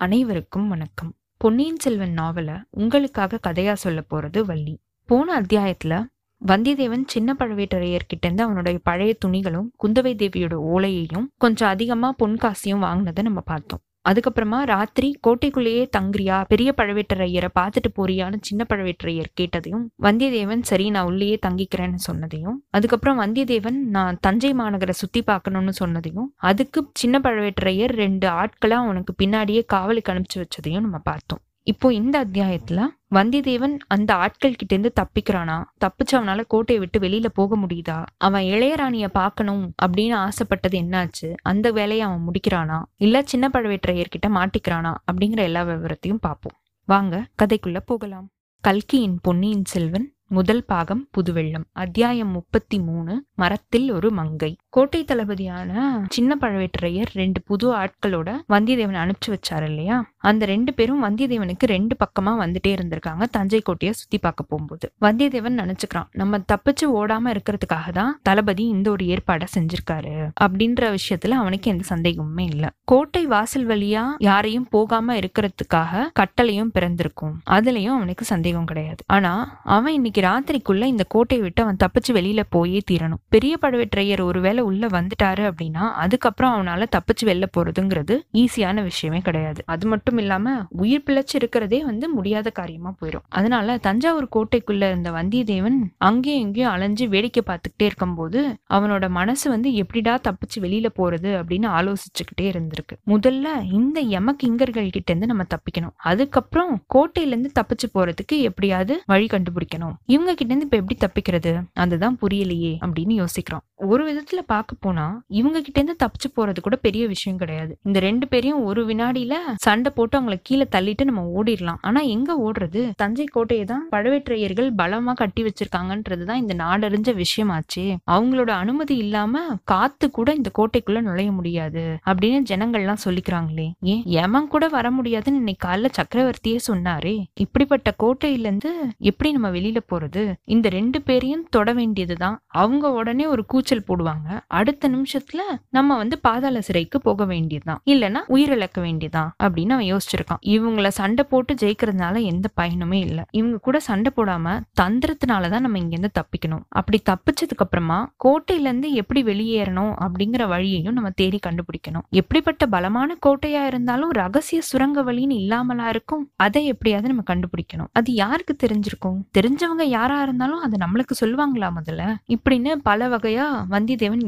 அனைவருக்கும் வணக்கம். பொன்னியின் செல்வன் நாவல உங்களுக்காக கதையா சொல்ல போறது வள்ளி. போன அத்தியாயத்துல வந்தியத்தேவன் சின்ன பழவேட்டரையர்கிட்ட இருந்து அவனுடைய பழைய துணிகளும் குந்தவை தேவியோட ஓலையையும் கொஞ்சம் அதிகமா பொன்காசியும் வாங்கினதை நம்ம பார்த்தோம். அதுக்கப்புறமா ராத்திரி கோட்டைக்குள்ளேயே தங்குறியா? பெரிய பழவேட்டரையரை பார்த்துட்டு போறியான்னு சின்ன பழவேட்டரையர் கேட்டதையும் வந்தியத்தேவன் சரி நான் உள்ளேயே தங்கிக்கிறேன்னு சொன்னதையும் அதுக்கப்புறம் வந்தியத்தேவன் நான் தஞ்சை மாநகரை சுத்தி பார்க்கணும்னு சொன்னதையும் அதுக்கு சின்ன பழவேட்டரையர் ரெண்டு ஆட்களை அவனுக்கு பின்னாடியே காவலுக்கு அனுப்பிச்சு வச்சதையும் நம்ம பார்த்தோம். இப்போ இந்த அத்தியாயத்துல வந்தியத்தேவன் அந்த ஆட்கள் கிட்ட இருந்து தப்பிக்கிறானா? தப்பிச்சு அவனால கோட்டையை விட்டு வெளியில போக முடியுதா? அவன் இளையராணிய பார்க்கணும் அப்படின்னு ஆசைப்பட்டது என்னாச்சு? அந்த வேலையை அவன் முடிக்கிறானா? இல்ல சின்ன பழவேற்றையர்கிட்ட மாட்டிக்கிறானா? அப்படிங்கிற எல்லா விவரத்தையும் பார்ப்போம். வாங்க கதைக்குள்ள போகலாம். கல்கியின் பொன்னியின் செல்வன் முதல் பாகம் புதுவெள்ளம் அத்தியாயம் முப்பத்தி மூணு மரத்தில் ஒரு மங்கை. கோட்டை தளபதியான சின்ன பழவேட்டரையர் ரெண்டு புது ஆட்களோட வந்தியத்தேவன் அனுப்பிச்சு வச்சாரு இல்லையா? அந்த ரெண்டு பேரும் வந்தியத்தேவனுக்கு ரெண்டு பக்கமா வந்துட்டே இருந்திருக்காங்க தஞ்சை கோட்டையை சுத்தி பார்க்க போகும்போது. வந்தியத்தேவன் நினைச்சுக்கிறான் நம்ம தப்பிச்சு ஓடாம இருக்கிறதுக்காக தான் தளபதி இந்த ஒரு ஏற்பாடை செஞ்சிருக்காரு அப்படின்ற விஷயத்துல அவனுக்கு எந்த சந்தேகமுமே இல்லை. கோட்டை வாசல் வழியா யாரையும் போகாம இருக்கிறதுக்காக கட்டளையும் பிறந்திருக்கும். அதுலயும் அவனுக்கு சந்தேகம் கிடையாது. ஆனா அவன் இன்னைக்கு ராத்திரிக்குள்ள இந்த கோட்டையை விட்டு அவன் தப்பிச்சு வெளியில போயே தீரணும். பெரிய பழவேற்றையர் ஒருவேளை உள்ள வந்துட்டாரு அப்படின்னா அதுக்கப்புறம் அவனால தப்பிச்சு வெளில போறதுங்கிறது ஈஸியான விஷயமே கிடையாது. அது மட்டும் இல்லாம உயிர் பிழைச்சு இருக்கிறதே வந்து முடியாத காரியமா போயிடும் அதனால தஞ்சாவூர் கோட்டைக்குள்ள இருந்த வந்தியத்தேவன் அங்கேயும் இங்கேயும் அலைஞ்சு வேடிக்கை பார்த்துக்கிட்டே இருக்கும்போது அவனோட மனசு வந்து எப்படிடா தப்பிச்சு வெளியில போறது அப்படின்னு ஆலோசிச்சுக்கிட்டே இருந்திருக்கு. முதல்ல இந்த யம கிங்கர்கள் கிட்ட இருந்து நம்ம தப்பிக்கணும். அதுக்கப்புறம் கோட்டையில இருந்து தப்பிச்சு போறதுக்கு எப்படியாவது வழி கண்டுபிடிக்கணும். இவங்க கிட்ட இருந்து இப்ப எப்படி தப்பிக்கிறது? அதுதான் புரியலையே அப்படின்னு யோசிக்கிறோம். ஒரு விதத்துல பார்க்க போனா இவங்க கிட்ட இருந்து தப்பிச்சு போறது கூட பெரிய விஷயம் கிடையாது. இந்த ரெண்டு பேரையும் ஒரு வினாடியில சண்டை போட்டு அவங்கள கீழே தள்ளிட்டு நம்ம ஓடிடலாம் ஆனா எங்க ஓடுறது? தஞ்சை கோட்டையை தான் பழவேற்றையர்கள் பலமா கட்டி வச்சிருக்காங்கன்றதுதான் இந்த நாடறிஞ்ச விஷயமாச்சு. அவங்களோட அனுமதி இல்லாம காத்து கூட இந்த கோட்டைக்குள்ள நுழைய முடியாது அப்படின்னு ஜனங்கள்லாம் சொல்லிக்கிறாங்களே. ஏன் எமன் கூட வர முடியாதுன்னு இன்னைக்கு காலைல சக்கரவர்த்தியே சொன்னாரே. இப்படிப்பட்ட கோட்டையில இருந்து எப்படி நம்ம வெளியில போறது? இந்த ரெண்டு பேரையும் தொட வேண்டியதுதான். அவங்க உடனே ஒரு கூச்சல் போடுவாங்க. அடுத்த நிமிஷத்துல நம்ம வந்து பாதாள சிறைக்கு போக வேண்டியதுதான். இல்லைன்னா உயிரிழக்க வேண்டியதுதான் அப்படின்னு அவன் யோசிச்சிருக்கான். இவங்கள சண்டை போட்டு ஜெயிக்கிறதுனால எந்த பயனுமே இல்லை. இவங்க கூட சண்டை போடாம தந்திரத்தினாலதான் நம்ம இங்க இருந்து தப்பிக்கணும். அப்படி தப்பிச்சதுக்கு அப்புறமா கோட்டையில இருந்து எப்படி வெளியேறணும் அப்படிங்கிற வழியையும் நம்ம தேடி கண்டுபிடிக்கணும். எப்படிப்பட்ட பலமான கோட்டையா இருந்தாலும் ரகசிய சுரங்க வழின்னு இல்லாமலா இருக்கும். அதை எப்படியாவது நம்ம கண்டுபிடிக்கணும். அது யாருக்கு தெரிஞ்சிருக்கும்? தெரிஞ்சவங்க யாரா இருந்தாலும் அதை நம்மளுக்கு சொல்லுவாங்களா முதல்ல? இப்படின்னு பல வகையா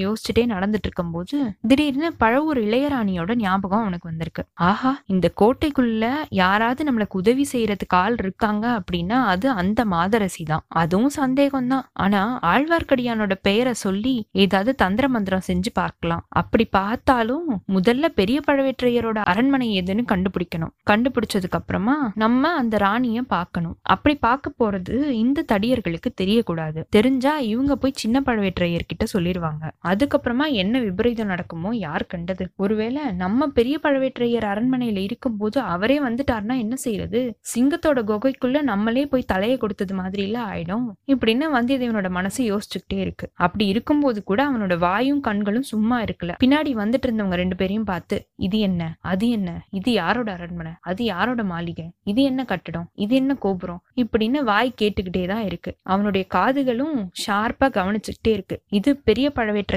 அப்படின்னு யோசிச்சுட்டே நடந்துட்டு இருக்கும்போது திடீர்னு பழவூர் இளையராணியோட ஞாபகம் அவனுக்கு வந்திருக்கு. ஆஹா இந்த கோட்டைக்குள்ள யாராவது நம்மளுக்கு உதவி செய்யறதுக்கு ஆள் இருக்காங்க அப்படின்னா அது அந்த மாதரசி தான். அதுவும் சந்தேகம் தான் ஆனா ஆழ்வார்க்கடியானோட பெயரை சொல்லி ஏதாவது தந்திர மந்திரம் செஞ்சு பார்க்கலாம். அப்படி பார்த்தாலும் முதல்ல பெரிய பழவேற்றையரோட அரண்மனை எதுன்னு கண்டுபிடிக்கணும். கண்டுபிடிச்சதுக்கு அப்புறமா நம்ம அந்த ராணிய பார்க்கணும். அப்படி பார்க்க போறது இந்த தடியர்களுக்கு தெரியக்கூடாது. தெரிஞ்சா இவங்க போய் சின்ன பழவேற்றையர் கிட்ட சொல்லிடுவாங்க அதுக்கப்புறமா என்ன விபரீதம் நடக்குமோ யார் கண்டது? ஒருவேளை நம்ம பெரிய பழவேற்றையர் அரண்மனையில இருக்கும்போது அவரே வந்துட்டாருன்னா என்ன செய்யறது சிங்கத்தோட குகைக்குள்ள நம்மளே போய் தலையை கொடுத்தது மாதிரி இல்ல ஆயிடும். இப்படின்னு வந்தியத்தேவனோட மனசு யோசிச்சுக்கிட்டே இருக்கு. அப்படி இருக்கும்போது கூட அவனோட வாயும் கண்களும் சும்மா இருக்கல. பின்னாடி வந்துட்டு இருந்தவங்க ரெண்டு பேரையும் பார்த்து இது என்ன? அது என்ன? இது யாரோட அரண்மனை? அது யாரோட மாளிகை? இது என்ன கட்டடம்? இது என்ன கோபுரம்? இப்படின்னு வாய் கேட்டுக்கிட்டே தான் இருக்கு. அவனுடைய காதுகளும் ஷார்ப்பா கவனிச்சுக்கிட்டே இருக்கு. இது பெரிய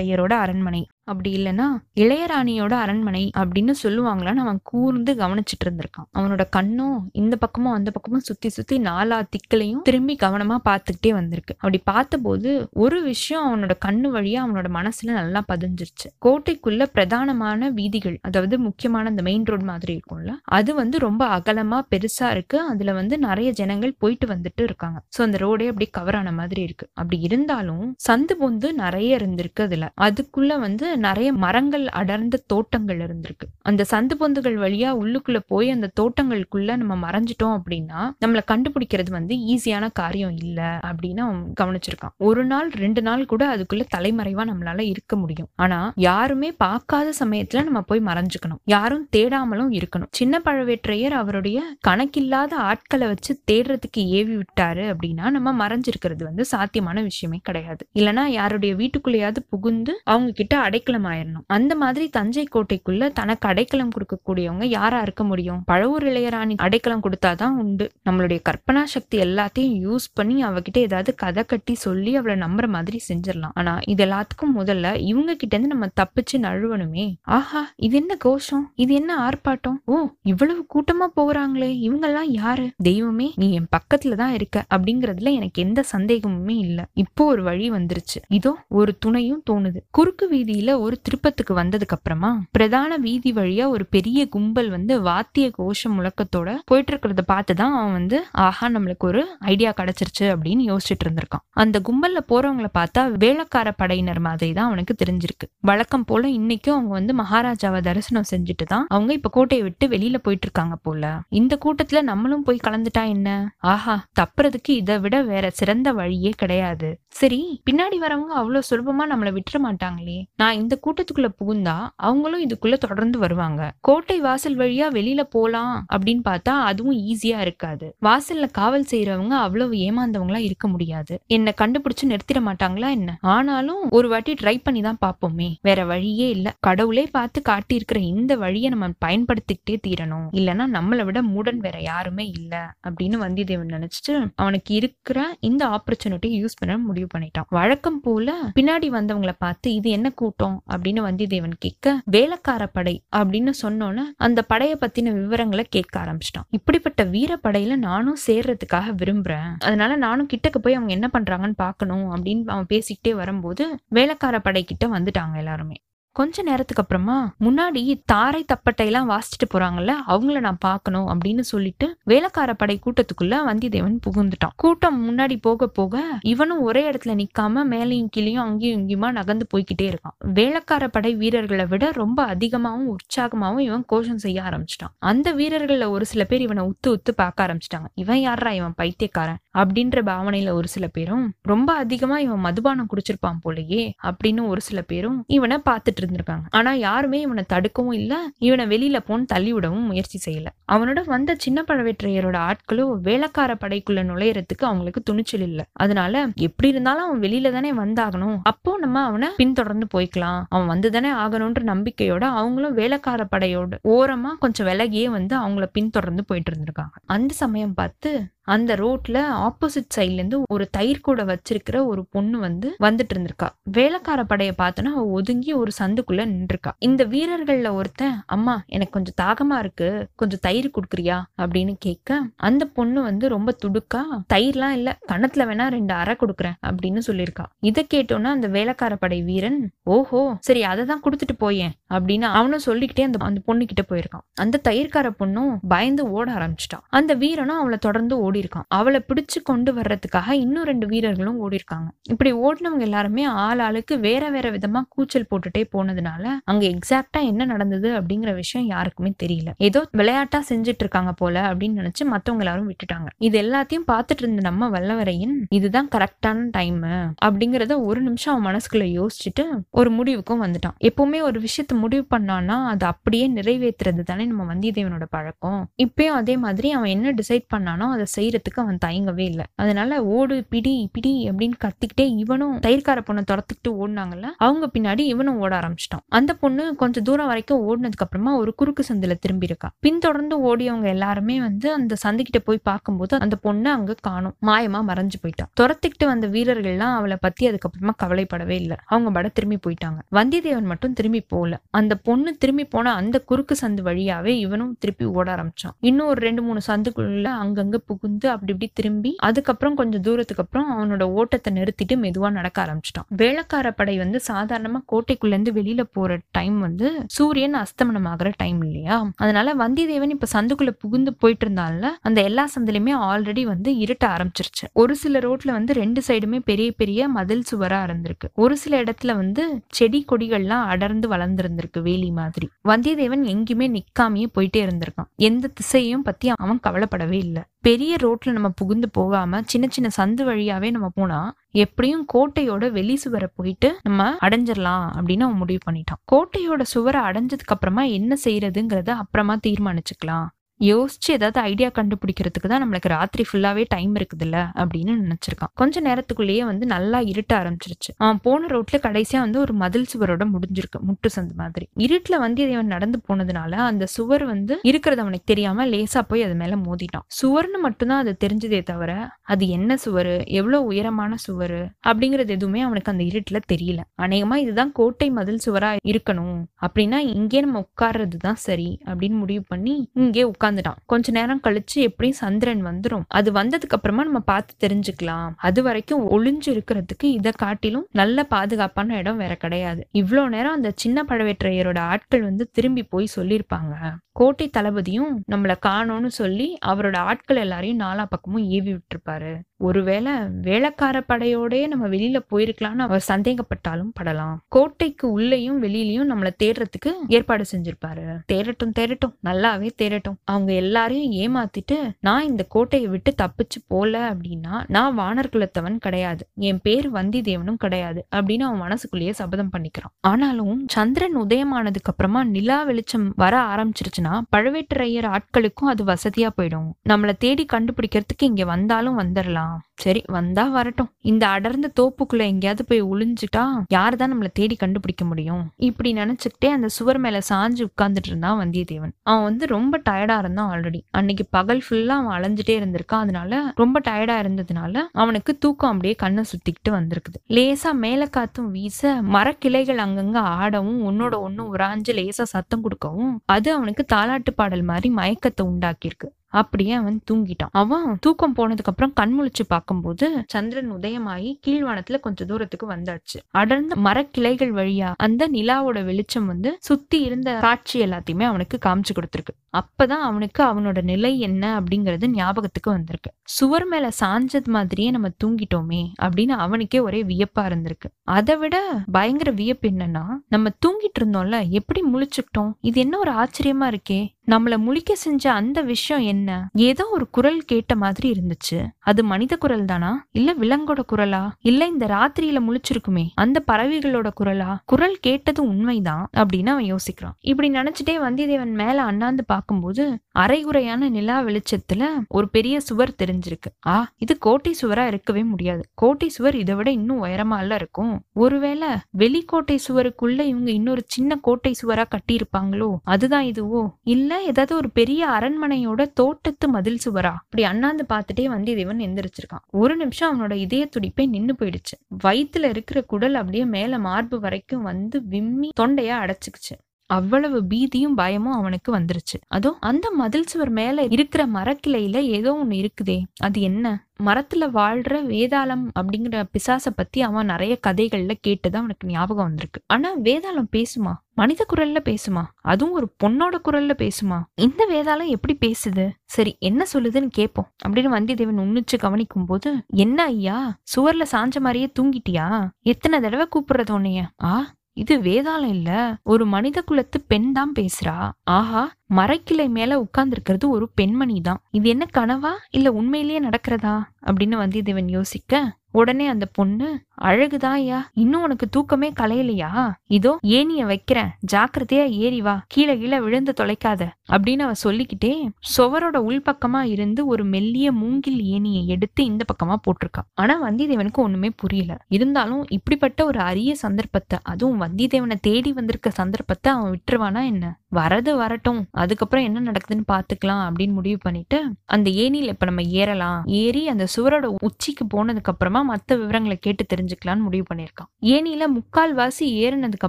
ஐயரோட அரண்மனை. அப்படி இல்லைன்னா இளையராணியோட அரண்மனை அப்படின்னு சொல்லுவாங்களான்னு அவன் கூர்ந்து கவனிச்சிட்டு இருந்திருக்கான் அவனோட கண்ணும் இந்த பக்கமும் அந்த பக்கமும் சுத்தி சுத்தி நாலா திக்கலையும் திரும்பி கவனமா பார்த்துக்கிட்டே வந்திருக்கு. அப்படி பார்த்தபோது ஒரு விஷயம் அவனோட கண்ணு வழியா அவனோட மனசுல நல்லா பதிஞ்சிருச்சு. கோட்டைக்குள்ள பிரதானமான வீதிகள் அதாவது முக்கியமான அந்த மெயின் ரோடு மாதிரி இருக்கும்ல அது வந்து ரொம்ப அகலமா பெருசா இருக்கு. அதுல வந்து நிறைய ஜனங்கள் போயிட்டு வந்துட்டு இருக்காங்க. சோ அந்த ரோடே அப்படி கவர் ஆன மாதிரி இருக்கு. அப்படி இருந்தாலும் சந்து பொந்து நிறைய இருந்திருக்கு அதுல. அதுக்குள்ள வந்து நிறைய மரங்கள் அடர்ந்த தோட்டங்கள் இருந்திருக்கு. அந்த சந்து பொந்துகள் வழியா உள்ளுக்குள்ள போய் அந்த தோட்டங்களுக்குள்ள நம்ம மறைஞ்சிட்டோம் அப்படின்னா நம்மள கண்டுபிடிக்கிறது வந்து ஈஸியான காரியம் இல்ல அப்படின்னு அவன் கவனிச்சிருக்கான். ஒரு நாள் ரெண்டு நாள் கூட அதுக்குள்ள தலைமறைவா நம்மளால இருக்க முடியும். ஆனா யாருமே பார்க்காத சமயத்துல நம்ம போய் மறைஞ்சுக்கணும். யாரும் தேடாமலும் இருக்கணும். சின்ன பழவேற்றையர் அவருடைய கணக்கில்லாத ஆட்களை வச்சு தேடுறதுக்கு ஏவி விட்டாரு அப்படின்னா நம்ம மறைஞ்சிருக்கிறது வந்து சாத்தியமான விஷயமே கிடையாது. இல்லைன்னா யாருடைய வீட்டுக்குள்ளேயாவது புகுந்து அவங்க கிட்ட அடை அடைக்கலம் ஆயிரணும் அந்த மாதிரி தஞ்சை கோட்டைக்குள்ள தனக்கு அடைக்கலம் கொடுக்கக்கூடியவங்க யாரா இருக்க முடியும்? பழவூர் இளையராணி அடைக்கலம் கொடுத்தாதான் உண்டு. நம்மளுடைய கற்பனா சக்தி எல்லாத்தையும் யூஸ் பண்ணி அவகிட்ட ஏதாவது கதை கட்டி சொல்லி அவளை நம்புற மாதிரி செஞ்சிடலாம். ஆனா இது எல்லாத்துக்கும் முதல்ல இவங்க கிட்ட இருந்து நம்ம தப்பிச்சு நழுவணுமே. ஆஹா இது என்ன கோஷம்? இது என்ன ஆர்ப்பாட்டம்? ஓ இவ்வளவு கூட்டமா போறாங்களே. இவங்கெல்லாம் யாரு? தெய்வமே நீ என் பக்கத்துல தான் இருக்க அப்படிங்கறதுல எனக்கு எந்த சந்தேகமுமே இல்ல. இப்போ ஒரு வழி வந்துருச்சு. இதோ ஒரு துணையும் தோணுது. குறுக்கு வீதியில ஒரு திருப்பத்துக்கு வந்ததுக்கு அப்புறமா பிரதான வீதி வழியா ஒரு பெரிய கும்பல் வந்து வாத்திய கோஷ முழக்கத்தோட போயிட்டு இருக்கிறத பார்த்துதான் அவன் வந்து ஆஹா நம்மளுக்கு ஒரு ஐடியா கிடைச்சிருச்சு அப்படின்னு யோசிச்சுட்டு இருந்திருக்கான். அந்த கும்பல்ல போறவங்கள பார்த்தா வேளக்கார படையினர் மாதிரி தான் அவனுக்கு தெரிஞ்சிருக்கு. வழக்கம் போல இன்னைக்கும் அவங்க வந்து மகாராஜாவை தரிசனம் செஞ்சுட்டு தான் அவங்க இப்ப கோட்டையை விட்டு வெளியில போயிட்டு இருக்காங்க போல. இந்த கூட்டத்துல நம்மளும் போய் கலந்துட்டா என்ன? ஆஹா தப்புறதுக்கு இதை விட வேற சிறந்த வழியே கிடையாது. சரி பின்னாடி வரவங்க அவ்வளவு சுலபமா நம்மள விட்டுற மாட்டாங்களே. நான் இந்த கூட்டத்துக்குள்ள புகுந்தா அவங்களும் இதுக்குள்ள தொடர்ந்து வருவாங்க. கோட்டை வாசல் வழியா வெளியில போலாம் அப்படின்னு பார்த்தா அதுவும் ஈஸியா இருக்காது. வாசல்ல காவல் செய்யறவங்க அவ்வளவு ஏமாந்தவங்களா இருக்க முடியாது. என்ன கண்டுபிடிச்சு நிறுத்திட மாட்டாங்களா என்ன? ஆனாலும் ஒரு வாட்டி ட்ரை பண்ணி தான் பார்ப்போமே. வேற வழியே இல்ல. கடவுளே பார்த்து காட்டி இருக்கிற இந்த வழியை நம்ம பயன்படுத்திக்கிட்டே தீரணும். இல்லைன்னா நம்மளை விட மூடன் வேற யாருமே இல்ல அப்படின்னு வந்தியத்தேவன் நினைச்சிட்டு அவனுக்கு இருக்கிற இந்த ஆப்பர்ச்சுனிட்டியை யூஸ் பண்ண முடியும். முடிவு பண்ணிட்டான் வழக்கம் போல பின்னாடி வந்தவங்களை பார்த்து இது என்ன கூட்டம்? அப்படின்னு வந்தியத்தேவன் கேட்க வேலைக்கார படை அப்படின்னு சொன்னோன்னே அந்த படைய பத்தின விவரங்களை கேட்க ஆரம்பிச்சிட்டான் இப்படிப்பட்ட வீர படையில நானும் சேர்றதுக்காக விரும்புறேன். அதனால நானும் கிட்டக்கு போய் அவங்க என்ன பண்றாங்கன்னு பார்க்கணும் அப்படின்னு அவன் பேசிக்கிட்டே வரும்போது வேலைக்கார படை கிட்ட வந்துட்டாங்க எல்லாருமே. கொஞ்ச நேரத்துக்கு அப்புறமா முன்னாடி தாரை தப்பட்டையெல்லாம் வாசிச்சுட்டு போறாங்கல்ல அவங்கள நான் பார்க்கணும் அப்படின்னு சொல்லிட்டு வேலைக்கார படை கூட்டத்துக்குள்ள வந்தியத்தேவன் புகுந்துட்டான். கூட்டம் முன்னாடி போக போக இவனும் ஒரே இடத்துல நிக்காம மேலையும் கீழையும் அங்கேயும் இங்கேயுமா நகர்ந்து போய்கிட்டே இருக்கான். வேலைக்கார படை வீரர்களை விட ரொம்ப அதிகமாகவும் உற்சாகமாகவும் இவன் கோஷம் செய்ய ஆரம்பிச்சிட்டான். அந்த வீரர்கள்ல ஒரு சில பேர் இவனை உத்து உத்து பார்க்க ஆரம்பிச்சிட்டாங்க. இவன் யாரா இவன் பைத்தியக்காரன். அப்படின்ற பாவனையில ஒரு சில பேரும் ரொம்ப அதிகமா இவன் மதுபானம் குடிச்சிருப்பான் போலயே அப்படின்னு ஒரு சில பேரும் இவனை பார்த்துட்டு இருந்திருக்காங்க. ஆனா யாருமே இவனை தடுக்கவும் இல்ல இவனை வெளியில போன்னு தள்ளி விடவும் முயற்சி செய்யல. அவனோட வந்த சின்ன பழவேற்றையரோட ஆட்களும் வேலைக்கார படைக்குள்ள நுழையறதுக்கு அவங்களுக்கு துணிச்சல் இல்ல. அதனால எப்படி இருந்தாலும் அவன் வெளியில தானே வந்தாகணும். அப்போ நம்ம அவனை பின்தொடர்ந்து போய்க்கலாம். அவன் வந்துதானே ஆகணும்ன்ற நம்பிக்கையோட அவங்களும் வேலைக்கார படையோட ஓரமா கொஞ்சம் விலகியே வந்து அவங்கள பின்தொடர்ந்து போயிட்டு இருந்திருக்காங்க. அந்த சமயம் பார்த்து அந்த ரோட்ல ஆப்போசிட் சைட்லேருந்து ஒரு தயிர் கூட வச்சிருக்கிற ஒரு பொண்ணு வந்து வந்துட்டு இருந்திருக்கா வேலைக்கார படையை பார்த்தோன்னா அவ ஒதுங்கி ஒரு சந்துக்குள்ள நின்றுருக்கா. இந்த வீரர்கள்ல ஒருத்தன் அம்மா எனக்கு கொஞ்சம் தாகமா இருக்கு. கொஞ்சம் தயிர் கொடுக்குறியா? அப்படின்னு கேட்க அந்த பொண்ணு வந்து ரொம்ப துடுக்கா தயிர்லாம் இல்ல கணத்துல வேணா ரெண்டு அரை கொடுக்குறேன் அப்படின்னு சொல்லியிருக்கா. இதை கேட்டோன்னா அந்த வேலைக்கார படை வீரன் ஓஹோ சரி அதை தான் கொடுத்துட்டு போயேன் அப்படின்னு அவனும் சொல்லிக்கிட்டே அந்த அந்த பொண்ணு கிட்ட போயிருக்கான். அந்த தயிர்கார பொண்ணும் பயந்து ஓட ஆரம்பிச்சிட்டான் அந்த வீரனும் அவளை தொடர்ந்து ஓடி இருக்கான் அவளை பிடிச்ச கொண்டு வர்றதுக்காக இன்னும் ரெண்டு வீரர்களும் ஓடி இருக்காங்க இப்படி ஓடினவங்க எல்லாருமே ஆள் ஆளுக்கு வேற வேற விதமா கூச்சல் போட்டுட்டே போனதுனால அங்க எக்ஸாக்டா என்ன நடந்தது அப்படிங்கிற விஷயம் யாருக்குமே தெரியல. ஏதோ விளையாட்டா செஞ்சுட்டு இருக்காங்க போல அப்படின்னு நினைச்சு மத்தவங்க எல்லாரும் விட்டுட்டாங்க. இது எல்லாத்தையும் பார்த்துட்டு இருந்த நம்ம வல்லவரையின் இதுதான் கரெக்டான டைம் அப்படிங்கறத ஒரு நிமிஷம் அவன் மனசுக்குள்ள யோசிச்சுட்டு ஒரு முடிவுக்கும் வந்துட்டான். எப்பவுமே ஒரு விஷயத்த முடிவு பண்ணான்னா அதை அப்படியே நிறைவேற்றுறது தானே நம்ம வந்தியத்தேவனோட பழக்கம். இப்பயும் அதே மாதிரி அவன் என்ன டிசைட் பண்ணானோ அதை செய்யறதுக்கு அவன் தயங்கவே இல்லை அதனால ஓடு பிடி பிடி அப்படின்னு கத்திக்கிட்டே இவனும் தயிர்கார பொண்ணை துரத்துக்கிட்டு ஓடினாங்கல்ல அவங்க பின்னாடி இவனும் ஓட ஆரம்பிச்சிட்டான். அந்த பொண்ணு கொஞ்சம் தூரம் வரைக்கும் ஓடினதுக்கு அப்புறமா ஒரு குறுக்கு சந்தில திரும்பி இருக்கா. பின்தொடர்ந்து ஓடியவங்க எல்லாருமே வந்து அந்த சந்துக்கிட்ட போய் பார்க்கும்போது அந்த பொண்ணு அங்க காணும். மாயமா மறைஞ்சு போயிட்டான். துரத்துக்கிட்டு வந்த வீரர்கள்லாம் அவளை பத்தி அதுக்கப்புறமா கவலைப்படவே இல்லை. அவங்க பட திரும்பி போயிட்டாங்க. வந்தியத்தேவன் மட்டும் திரும்பி போகல. அந்த பொண்ணு திரும்பி போன அந்த குறுக்கு சந்து வழியாவே இவனும் திருப்பி ஓட ஆரம்பிச்சான். இன்னும் ஒரு ரெண்டு மூணு சந்துக்குள்ள அங்கங்க புகுந்து அப்படி இப்படி திரும்பி அதுக்கப்புறம் கொஞ்சம் தூரத்துக்கு அப்புறம் அவனோட ஓட்டத்தை நிறுத்திட்டு மெதுவா நடக்க ஆரம்பிச்சிட்டான். வேளக்கார படை வந்து சாதாரணமா கோட்டைக்குள்ள இருந்து வெளியில போற டைம் வந்து சூரியன் அஸ்தமனம் ஆகிற டைம் இல்லையா? அதனால வந்திதேவன் இப்ப சந்துக்குள்ள புகுந்து போயிட்டு இருந்தால அந்த எல்லா சந்திலுமே ஆல்ரெடி வந்து இருட்ட ஆரம்பிச்சிருச்சு. ஒரு சில ரோட்ல வந்து ரெண்டு சைடுமே பெரிய பெரிய மதில் சுவரா இருந்திருக்கு. ஒரு சில இடத்துல வந்து செடி கொடிகள்லாம் அடர்ந்து வளர்ந்துருந்திருக்கு வேலி மாதிரி. வந்தியத்தேவன் எங்கேயுமே நிக்காமையே போயிட்டே இருந்திருக்கான். எந்த திசையும் பத்தி அவன் கவலைப்படவே இல்லை. பெரிய ரோட்ல நம்ம புகுந்து போகாம சின்ன சின்ன சந்து வழியாவே நம்ம போனா எப்படியும் கோட்டையோட வெளி சுவரை போயிட்டு நம்ம அடைஞ்சிடலாம் அப்படின்னு அவன் முடிவு பண்ணிட்டான். கோட்டையோட சுவரை அடைஞ்சதுக்கு அப்புறமா என்ன செய்யறதுங்கிறத அப்புறமா தீர்மானிச்சுக்கலாம். யோசிச்சு ஏதாவது ஐடியா கண்டுபிடிக்கிறதுக்கு தான் நம்மளுக்கு ராத்திரி ஃபுல்லாவே டைம் இருக்குதுல்ல அப்படின்னு நினைச்சிருக்கான். கொஞ்ச நேரத்துக்குள்ளேயே வந்து நல்லா இருட்ட ஆரம்பிச்சிருச்சு. அவன் போன ரோட்ல கடைசியா வந்து ஒரு மதில் சுவரோட முடிஞ்சிருக்கு முட்டு சந்து மாதிரி. இருட்டுல வந்தியத்தேவன் நடந்து போனதுனால அந்த சுவர் வந்து இருக்கிறது அவனுக்கு தெரியாம லேசா போய் அது மேல மோதிட்டான். சுவர்னு மட்டும்தான் அது தெரிஞ்சதே தவிர அது என்ன சுவர் எவ்வளவு உயரமான சுவர் அப்படிங்கறது எதுவுமே அவனுக்கு அந்த இருட்டுல தெரியல. அநேகமா இதுதான் கோட்டை மதில் சுவரா இருக்கணும் அப்படின்னா இங்கே நம்ம உட்கார்றது தான் சரி அப்படின்னு முடிவு பண்ணி இங்கே உட்காந்துட்டான் கொஞ்ச நேரம் கழிச்சு எப்படியும் சந்திரன் வந்துடும் அது வந்ததுக்கு அப்புறமா நம்ம பார்த்து தெரிஞ்சுக்கலாம். அது வரைக்கும் ஒளிஞ்சு இருக்கிறதுக்கு இதை காட்டிலும் நல்ல பாதுகாப்பான இடம் வேற கிடையாது. இவ்வளோ நேரம் அந்த சின்ன பழவேற்றையரோட ஆட்கள் வந்து திரும்பி போய் சொல்லியிருப்பாங்க. கோட்டை தளபதியும் நம்மளை காணோம்னு சொல்லி அவரோட ஆட்கள் எல்லாரையும் நாலா பக்கமும் ஏவி விட்டுருப்பாரு. ஒருவேளை வேலைக்கார படையோடே நம்ம வெளியில போயிருக்கலாம்னு அவர் சந்தேகப்பட்டாலும் படலாம். கோட்டைக்கு உள்ளேயும் வெளியிலயும் நம்மள தேடுறதுக்கு ஏற்பாடு செஞ்சிருப்பாரு. தேடட்டும் தேடட்டும். நல்லாவே தேடட்டும். அவங்க எல்லாரையும் ஏமாத்திட்டு நான் இந்த கோட்டையை விட்டு தப்பிச்சு போல அப்படின்னா நான் வானர் குலத்தவன் கிடையாது. என் பேர் வந்திதேவனும் கிடையாது அப்படின்னு அவன் மனசுக்குள்ளேயே சபதம் பண்ணிக்கிறான். ஆனாலும் சந்திரன் உதயமானதுக்கு அப்புறமா நிலா வெளிச்சம் வர ஆரம்பிச்சிருச்சு ஆரம்பிச்சிருச்சுன்னா பழுவேட்டரையர் ஆட்களுக்கும் அது வசதியா போயிடும். நம்மளை தேடி கண்டுபிடிக்கிறதுக்கு இங்க வந்தாலும் வந்துடலாம் சரி வந்தா வரட்டும். இந்த அடர்ந்த தோப்புக்குள்ள எங்கேயாவது போய் ஒளிஞ்சுட்டா யார் தான் நம்மள தேடி கண்டுபிடிக்க முடியும்? இப்படி நினைச்சுக்கிட்டே அந்த சுவர் மேல சாஞ்சு உட்கார்ந்துட்டு இருந்தான் வந்தியத்தேவன். அவன் வந்து ரொம்ப டயர்டா இருந்தான் ஆல்ரெடி அன்னைக்கு பகல் ஃபுல்லா அவன் அலைஞ்சிட்டே இருந்திருக்கான். அதனால ரொம்ப டயர்டா இருந்ததுனால அவனுக்கு தூக்கம் அப்படியே கண்ணை சுத்திக்கிட்டு வந்திருக்குது. லேசா மேல காத்தும் வீச மரக்கிளைகள் அங்கங்க ஆடவும் ஒன்னோட ஒண்ணு உராஞ்சு லேசா சத்தம் கொடுக்கவும் அது அவனுக்கு தாலாட்டு பாடல் மாதிரி மயக்கத்தை உண்டாக்கியிருக்கு. அப்படியே அவன் தூங்கிட்டான். அவன் தூக்கம் போனதுக்கு அப்புறம் கண் முழிச்சு பார்க்கும்போது சந்திரன் உதயமாயி கீழ்வானத்துல கொஞ்ச தூரத்துக்கு வந்தாச்சு. அடர்ந்த மரக்கிளைகள் வழியா அந்த நிலாவோட வெளிச்சம் வந்து சுத்தி இருந்த காட்சி எல்லாத்தையுமே அவனுக்கு காமிச்சு கொடுத்துருக்கு. அப்பதான் அவனுக்கு அவனோட நிலை என்ன அப்படிங்கறது ஞாபகத்துக்கு வந்திருக்கு. சுவர் மேல சாஞ்சது மாதிரியே நம்ம தூங்கிட்டோமே அப்படின்னு அவனுக்கே ஒரே வியப்பா இருந்திருக்கு. அதை விட பயங்கர வியப்பு என்னன்னா நம்ம தூங்கிட்டு இருந்தோம்ல எப்படி முழிச்சுக்கிட்டோம்? இது என்ன ஒரு ஆச்சரியமா இருக்கே. நம்மளை முழிக்க செஞ்ச அந்த விஷயம் என்ன? ஏதோ ஒரு குரல் கேட்ட மாதிரி இருந்துச்சு. அது மனித குரல் தானா? இல்ல விலங்கோட குரலா? இல்ல இந்த ராத்திரியில முழிச்சிருக்குமே அந்த பறவைகளோட குரலா? குரல் கேட்டது உண்மைதான் அப்படின்னு அவன் யோசிக்கிறான். இப்படி நினைச்சிட்டே வந்தியத்தேவன் மேல அண்ணாந்து பார்க்கும்போது அரைகுறையான நிலா வெளிச்சத்துல ஒரு பெரிய சுவர் தெரிஞ்சிருக்கு. ஆ இது கோட்டை சுவரா இருக்கவே முடியாது. கோட்டை சுவர் இதை விட இன்னும் உயரமா இல்ல இருக்கும். ஒருவேளை வெளிக்கோட்டை சுவருக்குள்ள இவங்க இன்னொரு சின்ன கோட்டை சுவரா கட்டியிருப்பாங்களோ? அதுதான் இதுவோ? இல்ல ஏதாவது ஒரு பெரிய அரண்மனையோட தோட்டத்து மதில் சுவரா? அப்படி அண்ணாந்து பார்த்துட்டே வந்தியத்தேவன் எந்திரிச்சிருக்கான். ஒரு நிமிஷம் அவனோட இதய துடிப்பே நின்னு போயிடுச்சு. வயிற்றுல இருக்கிற குடல் அப்படியே மேல மார்பு வரைக்கும் வந்து விம்மி தொண்டையா அடைச்சுக்குச்சு. அவ்வளவு பீதியும் பயமும் அவனுக்கு வந்துருச்சு. அதோ அந்த மதில் சுவர் மேல இருக்கிற மரக்கிளையில ஏதோ ஒண்ணு இருக்குதே. அது என்ன? மரத்துல வாழ்ற வேதாளம் அப்படிங்கிற பிசாச பத்தி அவன் நிறைய கதைகள்ல கேட்டுதான் அவனுக்கு ஞாபகம் வந்திருக்கு. ஆனா வேதாளம் பேசுமா? மனித குரல்ல பேசுமா? அதுவும் ஒரு பொண்ணோட குரல்ல பேசுமா? இந்த வேதாளம் எப்படி பேசுது? சரி என்ன சொல்லுதுன்னு கேட்போம் அப்படின்னு வந்தியத்தேவன் உன்னிச்சு கவனிக்கும் போது என்ன ஐயா? சுவர்ல சாஞ்ச மாதிரியே தூங்கிட்டியா? எத்தனை தடவை கூப்பிடுறது உன்னைய? ஆ இது வேதாளம் இல்ல. ஒரு மனித குலத்து பெண் தான் பேசுறா. ஆஹா மரக்கிளை மேல உட்கார்ந்துருக்கிறது ஒரு பெண்மணி தான். இது என்ன கனவா? இல்ல உண்மையிலேயே நடக்கிறதா? அப்படின்னு வந்தியத்தேவன் யோசிக்க உடனே அந்த பொண்ணு அழகுதாயா இன்னும் உனக்கு தூக்கமே கலையிலையா? இதோ ஏனிய வைக்கிறேன். ஜாக்கிரதையா ஏறி வா. கீழே கீழே விழுந்து தொலைக்காத. அப்படின்னு அவ சொல்லிக்கிட்டே சுவரோட உள்பக்கமா இருந்து ஒரு மெல்லிய மூங்கில் ஏனியை எடுத்து இந்த பக்கமா போட்டிருக்கா. ஆனா வந்தியத்தேவனுக்கு ஒண்ணுமே புரியல. இருந்தாலும் இப்படிப்பட்ட ஒரு அரிய சந்தர்ப்பத்தை அதுவும் வந்தியத்தேவனை தேடி வந்திருக்க சந்தர்ப்பத்தை அவன் விட்டுருவானா என்ன? வரது வரட்டும் அதுக்கப்புறம் என்ன நடக்குதுன்னு பாத்துக்கலாம் அப்படின்னு முடிவு பண்ணிட்டு அந்த ஏனியில இப்ப நம்ம ஏறலாம். ஏறி அந்த சுவரோட உச்சிக்கு போனதுக்கு அப்புறமா மத்த விவரங்களை கேட்டு தெரிஞ்சுக்கலாம்னு முடிவு பண்ணிருக்கான் ஏனியில முக்கால் வாசி ஏறினதுக்கு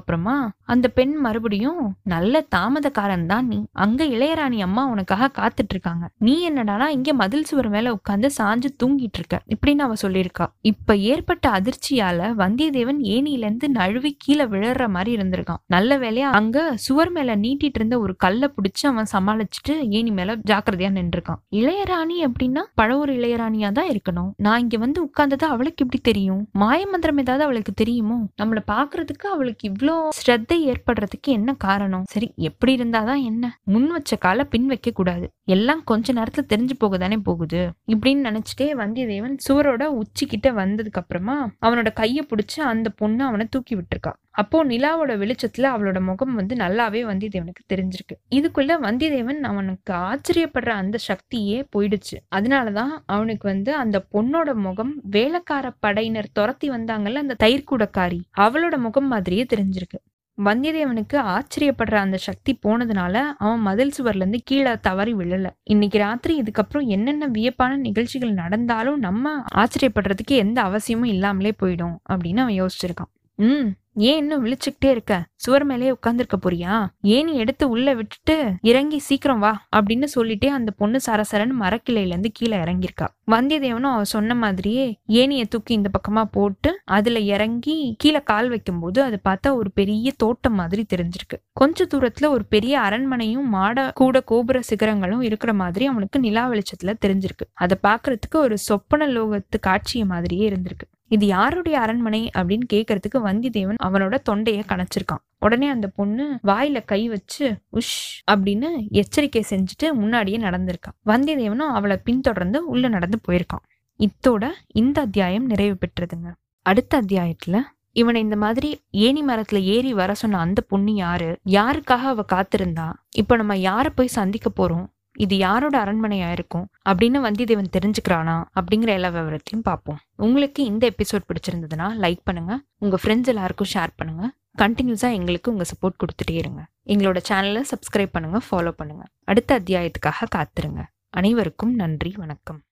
அப்புறமா அந்த பெண் மறுபடியும் நல்ல தாமதக்காரன் தான் நீ. அங்க இளையராணி அம்மா உனக்காக காத்துட்டு இருக்காங்க நீ என்னடானா இங்க மதில் சுவர் மேல உட்காந்து சாஞ்சு தூங்கிட்டு இருக்க இப்படின்னு அவ சொல்லியிருக்கா. இப்ப ஏற்பட்ட அதிர்ச்சியால வந்தியத்தேவன் ஏனியில இருந்து நழுவி கீழே விழற மாதிரி இருந்திருக்கான். நல்ல வேலையா அங்க சுவர் மேல நீட்டிட்டு இருந்த ஒரு கல்லை பிடிச்சி அவன் சமாளிச்சுட்டு ஏனி மேல ஜாக்கிரதையா நின்றுருக்கான். இளையராணி அப்படின்னா பழவூர் இளையராணியா தான் இருக்கணும். நான் இங்க வந்து உட்கார்ந்தது அவளுக்கு எப்படி தெரியும்? மாயமந்திரம் ஏதாவது அவளுக்கு தெரியுமோ? நம்மள பாக்குறதுக்கு அவளுக்கு இவ்வளோ ஸ்ரத்தை ஏற்படுறதுக்கு என்ன காரணம்? சரி எப்படி இருந்தாதான் என்ன? முன் வச்ச கால பின் வைக்க கூடாது. எல்லாம் கொஞ்ச நேரத்துல தெரிஞ்சு போக தானே போகுது. இப்படின்னு நினைச்சிட்டே வந்தியத்தேவன் சுவரோட உச்சிக்கிட்ட வந்ததுக்கு அப்புறமா அவனோட கையை பிடிச்சி அந்த பொண்ணு அவனை தூக்கி விட்டுருக்கா. அப்போ நிலாவோட வெளிச்சத்துல அவளோட முகம் வந்து நல்லாவே வந்தியத்தேவனுக்கு தெரிஞ்சிருக்கு. இதுக்குள்ள வந்தியத்தேவன் அவனுக்கு ஆச்சரியப்படுற அந்த சக்தியே போயிடுச்சு. அதனாலதான் அவனுக்கு வந்து அந்த பொண்ணோட முகம் வேலைக்கார படையினர் துரத்தி வந்தாங்கல்ல அந்த தயிர்கூடக்காரி அவளோட முகம் மாதிரியே தெரிஞ்சிருக்கு. வந்தியத்தேவனுக்கு ஆச்சரியப்படுற அந்த சக்தி போனதுனால அவன் மதில் சுவர்ல இருந்து கீழே தவறி விழல. இன்னைக்கு ராத்திரி இதுக்கப்புறம் என்னென்ன வியப்பான நிகழ்ச்சிகள் நடந்தாலும் நம்ம ஆச்சரியப்படுறதுக்கு எந்த அவசியமும் இல்லாமலே போயிடும் அப்படின்னு அவன் யோசிச்சிருக்கான். ம். ஏன் இன்னும் விழிச்சுக்கிட்டே இருக்க? சுவர் மேலேயே உட்கார்ந்துருக்க போறியா? ஏனி எடுத்து உள்ள விட்டுட்டு இறங்கி சீக்கிரம் வா அப்படின்னு சொல்லிட்டே அந்த பொண்ணு சரசரன்னு மரக்கிளையில இருந்து கீழே இறங்கியிருக்கா. வந்தியத்தேவனும் அவ சொன்ன மாதிரியே ஏனியை தூக்கி இந்த பக்கமா போட்டு அதுல இறங்கி கீழே கால் வைக்கும்போது அது பார்த்தா ஒரு பெரிய தோட்டம் மாதிரி தெரிஞ்சிருக்கு. கொஞ்ச தூரத்துல ஒரு பெரிய அரண்மனையும் மாட கூட கோபுர சிகரங்களும் இருக்கிற மாதிரி அவனுக்கு நிலா வெளிச்சத்துல தெரிஞ்சிருக்கு. அதை பாக்குறதுக்கு ஒரு சொப்பன லோகத்து காட்சிய மாதிரியே இருந்திருக்கு. இது யாருடைய அரண்மனை அப்படின்னு கேக்குறதுக்கு வந்தியத்தேவன் அவனோட தொண்டைய கணச்சிருக்கான். உடனே அந்த பொண்ணு வாயில கை வச்சு உஷ் அப்படின்னு எச்சரிக்கை செஞ்சுட்டு முன்னாடியே நடந்திருக்கான் வந்தியத்தேவனும் அவளை பின்தொடர்ந்து உள்ள நடந்து போயிருக்கான். இத்தோட இந்த அத்தியாயம் நிறைவு பெற்றதுங்க. அடுத்த அத்தியாயத்துல இவனை இந்த மாதிரி ஏணி மரத்துல ஏறி வர சொன்ன அந்த பொண்ணு யாரு? யாருக்காக அவ காத்திருந்தா? இப்ப நம்ம யார போய் சந்திக்க போறோம்? இது யாரோட அரண்மனையா இருக்கும்? அப்படின்னு வந்தியத்தேவன் தெரிஞ்சுக்கிறானா? அப்படிங்கிற எல்லா விவரத்தையும் பார்ப்போம். உங்களுக்கு இந்த எபிசோட் பிடிச்சிருந்ததுன்னா லைக் பண்ணுங்க. உங்க ஃப்ரெண்ட்ஸ் எல்லாருக்கும் ஷேர் பண்ணுங்க. கண்டினியூஸா எங்களுக்கு உங்க சப்போர்ட் கொடுத்துட்டே இருங்க. எங்களோட சேனலை சப்ஸ்கிரைப் பண்ணுங்க ஃபாலோ பண்ணுங்க. அடுத்த அத்தியாயத்துக்காக காத்துருங்க. அனைவருக்கும் நன்றி வணக்கம்.